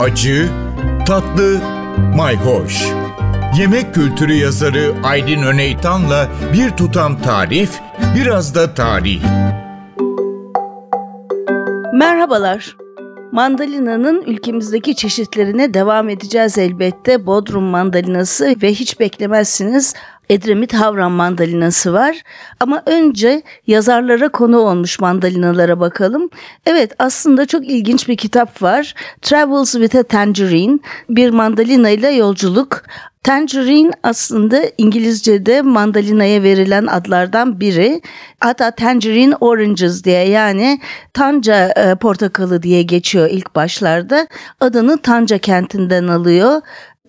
acı, tatlı, mayhoş. Yemek kültürü yazarı Aydın Öneytan'la bir tutam tarif, biraz da tarih. Merhabalar. Mandalina'nın ülkemizdeki çeşitlerine devam edeceğiz elbette. Bodrum mandalinası ve hiç beklemezsiniz Edremit Havran mandalinası var. Ama önce yazarlara konu olmuş mandalinalara bakalım. Evet aslında çok ilginç bir kitap var. Travels with a Tangerine. Bir mandalina ile yolculuk. Tangerine aslında İngilizce'de mandalinaya verilen adlardan biri. Hatta Tangerine Oranges diye yani Tanca e, portakalı diye geçiyor ilk başlarda. Adını Tanca kentinden alıyor.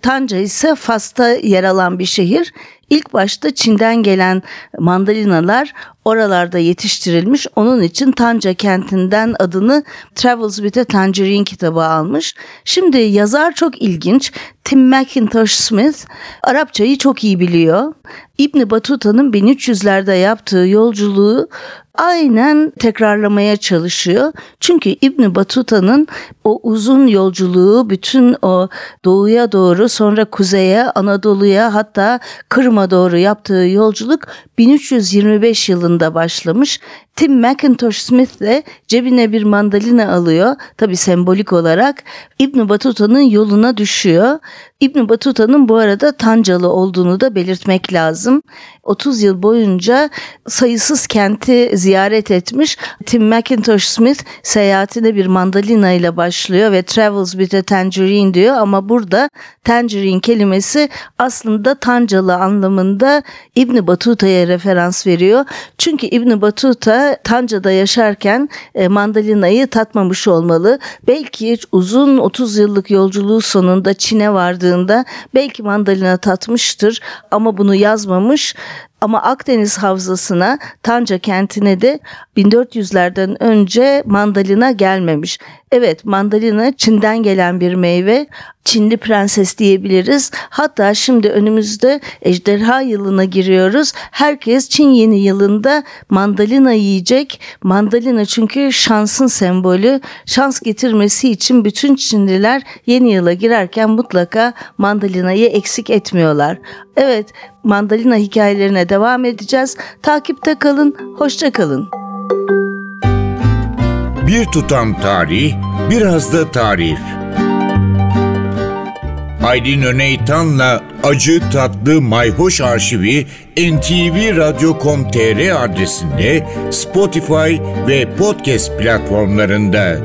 Tanca ise Fas'ta yer alan bir şehir. İlk başta Çin'den gelen mandalinalar oralarda yetiştirilmiş. Onun için Tanca kentinden adını Travels with a Tangerine kitabı almış. Şimdi yazar çok ilginç. Tim McIntosh Smith Arapçayı çok iyi biliyor. İbni Batuta'nın 1300'lerde yaptığı yolculuğu aynen tekrarlamaya çalışıyor. Çünkü İbn Batuta'nın o uzun yolculuğu bütün o doğuya doğru sonra kuzeye, Anadolu'ya hatta Kırım'a doğru yaptığı yolculuk 1325 yılında başlamış. Tim McIntosh Smith de cebine bir mandalina alıyor. Tabi sembolik olarak İbn Batuta'nın yoluna düşüyor. İbn Batuta'nın bu arada Tancalı olduğunu da belirtmek lazım. 30 yıl boyunca sayısız kenti ziyaret etmiş. Tim McIntosh Smith seyahatine bir mandalina ile başlıyor ve travels with a tangerine diyor ama burada tangerine kelimesi aslında Tancalı anlamında İbn Batuta'ya referans veriyor. Çünkü İbn Batuta Tanca'da yaşarken e, mandalinayı tatmamış olmalı. Belki uzun 30 yıllık yolculuğu sonunda Çin'e vardığında belki mandalina tatmıştır ama bunu yazmamış. Ama Akdeniz Havzası'na, Tanca kentine de 1400'lerden önce mandalina gelmemiş. Evet mandalina Çin'den gelen bir meyve. Çinli prenses diyebiliriz. Hatta şimdi önümüzde ejderha yılına giriyoruz. Herkes Çin yeni yılında mandalina yiyecek. Mandalina çünkü şansın sembolü. Şans getirmesi için bütün Çinliler yeni yıla girerken mutlaka mandalinayı eksik etmiyorlar. Evet mandalina hikayelerine devam edeceğiz. Takipte kalın, hoşça kalın. Bir tutam tarih, biraz da tarif. Aydın Öneytan'la Acı Tatlı Mayhoş Arşivi ntvradio.com.tr adresinde Spotify ve podcast platformlarında.